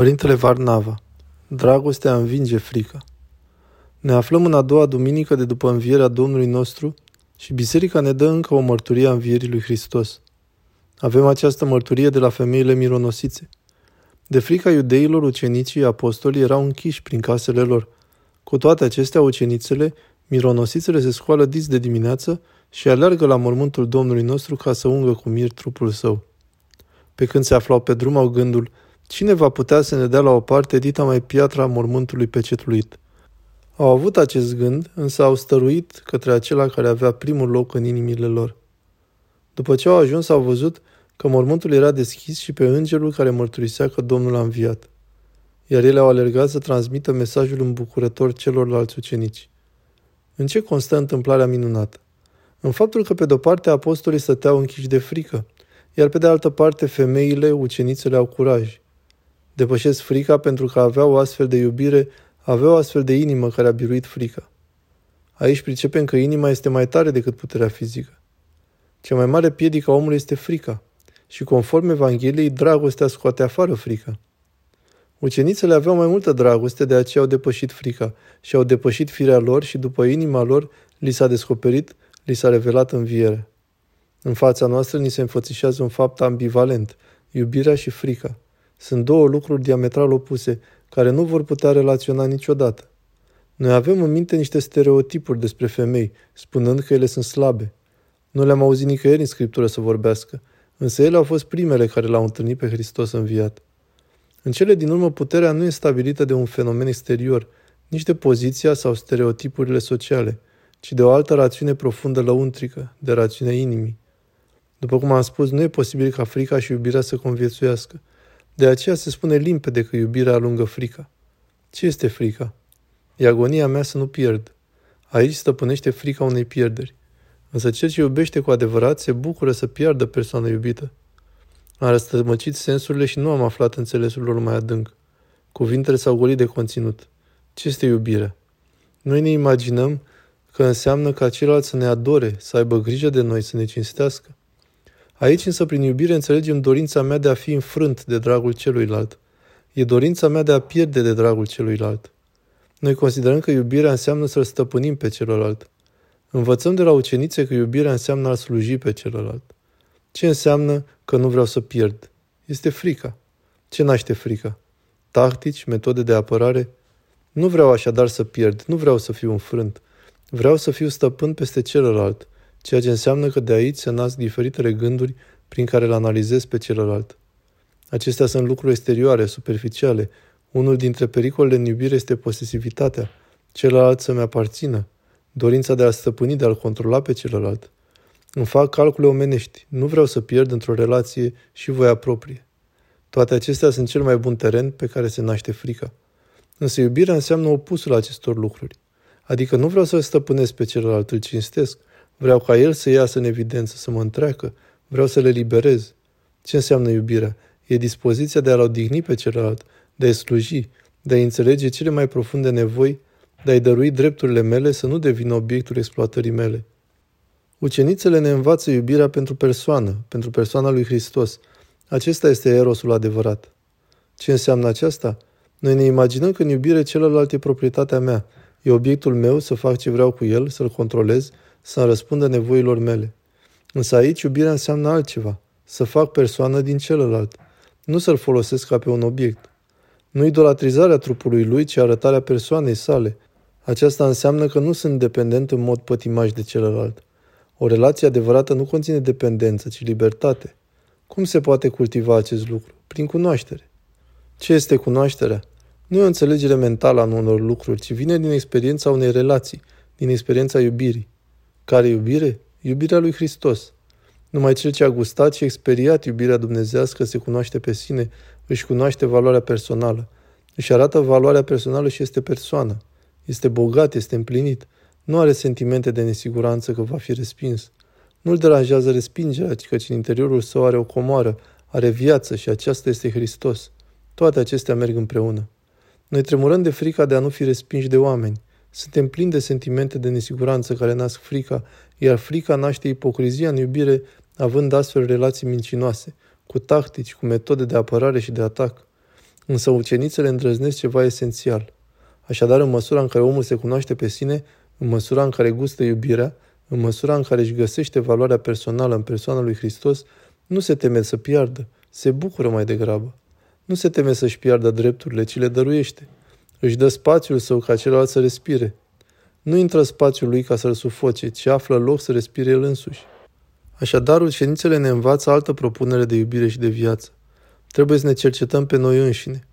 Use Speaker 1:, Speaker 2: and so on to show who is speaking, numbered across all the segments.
Speaker 1: Părintele Varnava Dragostea învinge frica Ne aflăm în a doua duminică de după învierea Domnului nostru și biserica ne dă încă o mărturie a învierii lui Hristos. Avem această mărturie de la femeile mironosițe. De frica iudeilor, ucenicii apostolii erau închiși prin casele lor. Cu toate acestea, ucenițele, mironosițele se scoală dis de dimineață și alergă la mormântul Domnului nostru ca să ungă cu mir trupul său. Pe când se aflau pe drum, au gândul – Cine va putea să ne dea la o parte dita mai piatra mormântului pecetluit? Au avut acest gând, însă au stăruit către acela care avea primul loc în inimile lor. După ce au ajuns, au văzut că mormântul era deschis și pe îngerul care mărturisea că Domnul a înviat. Iar ele au alergat să transmită mesajul îmbucurător celorlalți ucenici. În ce constă întâmplarea minunată? În faptul că pe de-o parte apostolii stăteau închiși de frică, iar pe de altă parte femeile, ucenițele au curaj. Depășesc frica pentru că aveau o astfel de iubire, aveau o astfel de inimă care a biruit frica. Aici pricepem că inima este mai tare decât puterea fizică. Cea mai mare piedică a omului este frica și conform Evangheliei, dragostea scoate afară frica. Ucenițele aveau mai multă dragoste, de aceea au depășit frica și au depășit firea lor și după inima lor li s-a descoperit, li s-a revelat învierea. În fața noastră ni se înfățișează un fapt ambivalent, iubirea și frica. Sunt două lucruri diametral opuse, care nu vor putea relaționa niciodată. Noi avem în minte niște stereotipuri despre femei, spunând că ele sunt slabe. Nu le-am auzit nicăieri în Scriptură să vorbească, însă ele au fost primele care l-au întâlnit pe Hristos înviat. În cele din urmă, puterea nu e stabilită de un fenomen exterior, nici de poziția sau stereotipurile sociale, ci de o altă rațiune profundă lăuntrică, de rațiunea inimii. După cum am spus, nu e posibil ca frica și iubirea să conviețuiască. De aceea se spune limpede că iubirea alungă frica. Ce este frica? E agonia mea să nu pierd. Aici stăpânește frica unei pierderi. Însă cel ce iubește cu adevărat se bucură să piardă persoana iubită. Am răstămăcit sensurile și nu am aflat înțelesul lor mai adânc. Cuvintele s-au golit de conținut. Ce este iubirea? Noi ne imaginăm că înseamnă ca celălalt să ne adore, să aibă grijă de noi, să ne cinstească. Aici însă prin iubire înțelegem dorința mea de a fi înfrânt de dragul celuilalt. E dorința mea de a pierde de dragul celuilalt. Noi considerăm că iubirea înseamnă să-l stăpânim pe celălalt. Învățăm de la ucenițe că iubirea înseamnă a sluji pe celălalt. Ce înseamnă că nu vreau să pierd? Este frica. Ce naște frica? Tactici, metode de apărare? Nu vreau așadar să pierd, nu vreau să fiu înfrânt. Vreau să fiu stăpân peste celălalt, ceea ce înseamnă că de aici se nasc diferitele gânduri prin care îl analizez pe celălalt. Acestea sunt lucruri exterioare, superficiale. Unul dintre pericolele în iubire este posesivitatea, celălalt să-mi aparțină, dorința de a stăpâni, de a-l controla pe celălalt. Îmi fac calcule omenești, nu vreau să pierd într-o relație și voia proprie. Toate acestea sunt cel mai bun teren pe care se naște frica. Însă iubirea înseamnă opusul acestor lucruri. Adică nu vreau să stăpânesc pe celălalt, îl cinstesc, Vreau ca el să iasă în evidență, să mă întreacă. Vreau să le liberez. Ce înseamnă iubirea? E dispoziția de a-l odihni pe celălalt, de a-i sluji, de a înțelege cele mai profunde nevoi, de a-i dărui drepturile mele să nu devină obiectul exploatării mele. Ucenițele ne învață iubirea pentru persoană, pentru persoana lui Hristos. Acesta este erosul adevărat. Ce înseamnă aceasta? Noi ne imaginăm că în iubire celălalt e proprietatea mea, e obiectul meu să fac ce vreau cu el, să-l controlez, să-mi răspundă nevoilor mele. Însă aici iubirea înseamnă altceva, să fac persoană din celălalt, nu să-l folosesc ca pe un obiect. Nu idolatrizarea trupului lui, ci arătarea persoanei sale. Aceasta înseamnă că nu sunt dependent în mod pătimaș de celălalt. O relație adevărată nu conține dependență, ci libertate. Cum se poate cultiva acest lucru? Prin cunoaștere. Ce este cunoașterea? Nu e o înțelegere mentală a unor lucruri, ci vine din experiența unei relații, din experiența iubirii. Care iubire? Iubirea lui Hristos. Numai cel ce a gustat și experiat iubirea dumnezească se cunoaște pe sine, își cunoaște valoarea personală. Își arată valoarea personală și este persoană. Este bogat, este împlinit. Nu are sentimente de nesiguranță că va fi respins. Nu-l deranjează respingerea, căci în interiorul său are o comoară, are viață și aceasta este Hristos. Toate acestea merg împreună. Noi tremurăm de frica de a nu fi respinși de oameni. Suntem plini de sentimente de nesiguranță care nasc frica, iar frica naște ipocrizia în iubire, având astfel relații mincinoase, cu tactici, cu metode de apărare și de atac. Însă ucenițele îndrăznesc ceva esențial. Așadar, în măsura în care omul se cunoaște pe sine, în măsura în care gustă iubirea, în măsura în care își găsește valoarea personală în persoana lui Hristos, nu se teme să piardă, se bucură mai degrabă. Nu se teme să-și piardă drepturile, ci le dăruiește. Își dă spațiul său ca celălalt să respire. Nu intră spațiul lui ca să-l sufoce, ci află loc să respire el însuși. Așadar, ucenițele ne învață altă propunere de iubire și de viață. Trebuie să ne cercetăm pe noi înșine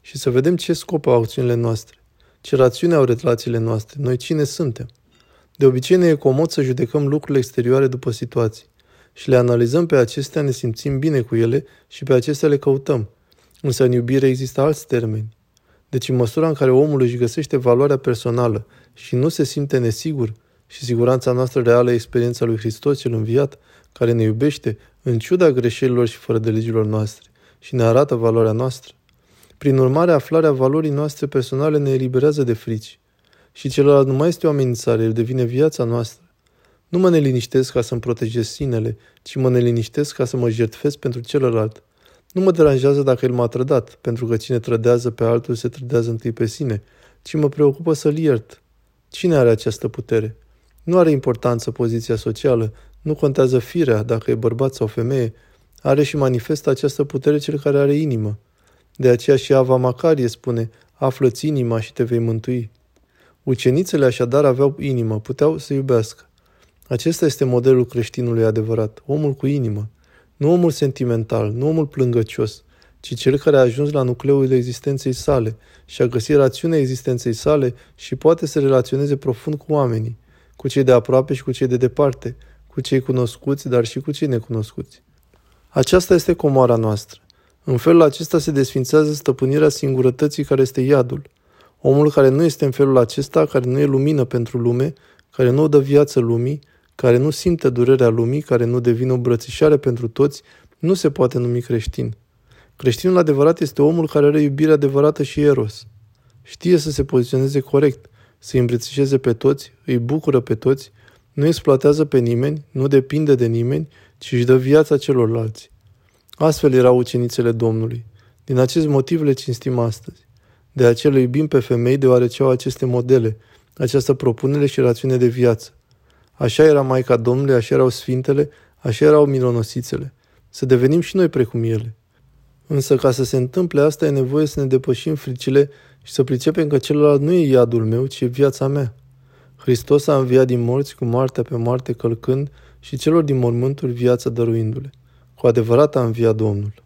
Speaker 1: și să vedem ce scop au acțiunile noastre, ce rațiune au relațiile noastre, noi cine suntem. De obicei ne e comod să judecăm lucrurile exterioare după situații și le analizăm pe acestea, ne simțim bine cu ele și pe acestea le căutăm. Însă în iubire există alți termeni. Deci în măsura în care omul își găsește valoarea personală și nu se simte nesigur și siguranța noastră reală e experiența lui Hristos cel înviat, care ne iubește în ciuda greșelilor și fără de legilor noastre și ne arată valoarea noastră. Prin urmare, aflarea valorii noastre personale ne eliberează de frici. Și celălalt nu mai este o amenințare, el devine viața noastră. Nu mă neliniștesc ca să-mi protejez sinele, ci mă neliniștesc ca să mă jertfesc pentru celălalt. Nu mă deranjează dacă el m-a trădat, pentru că cine trădează pe altul se trădează întâi pe sine, ci mă preocupă să-l iert. Cine are această putere? Nu are importanță poziția socială, nu contează firea, dacă e bărbat sau femeie, are și manifestă această putere cel care are inimă. De aceea și Ava Macarie spune, află-ți inima și te vei mântui. Ucenițele așadar aveau inimă, puteau să iubească. Acesta este modelul creștinului adevărat, omul cu inimă. Nu omul sentimental, nu omul plângăcios, ci cel care a ajuns la nucleul existenței sale și a găsit rațiunea existenței sale și poate să relaționeze profund cu oamenii, cu cei de aproape și cu cei de departe, cu cei cunoscuți, dar și cu cei necunoscuți. Aceasta este comoara noastră. În felul acesta se desfințează stăpânirea singurătății care este iadul. Omul care nu este în felul acesta, care nu e lumină pentru lume, care nu dă viață lumii, care nu simte durerea lumii, care nu devine o brățișare pentru toți, nu se poate numi creștin. Creștinul adevărat este omul care are iubire adevărată și eros. Știe să se poziționeze corect, să îi îmbrățișeze pe toți, îi bucură pe toți, nu exploatează pe nimeni, nu depinde de nimeni, ci își dă viața celorlalți. Astfel erau ucenițele Domnului. Din acest motiv le cinstim astăzi. De aceea le iubim pe femei deoarece au aceste modele, această propunere și rațiune de viață. Așa era Maica Domnului, așa erau Sfintele, așa erau milonosițele. Să devenim și noi precum ele. Însă ca să se întâmple asta e nevoie să ne depășim fricile și să pricepem că celălalt nu e iadul meu, ci e viața mea. Hristos a înviat din morți cu moartea pe moarte călcând și celor din mormânturi viața dăruindu-le. Cu adevărat a înviat Domnul.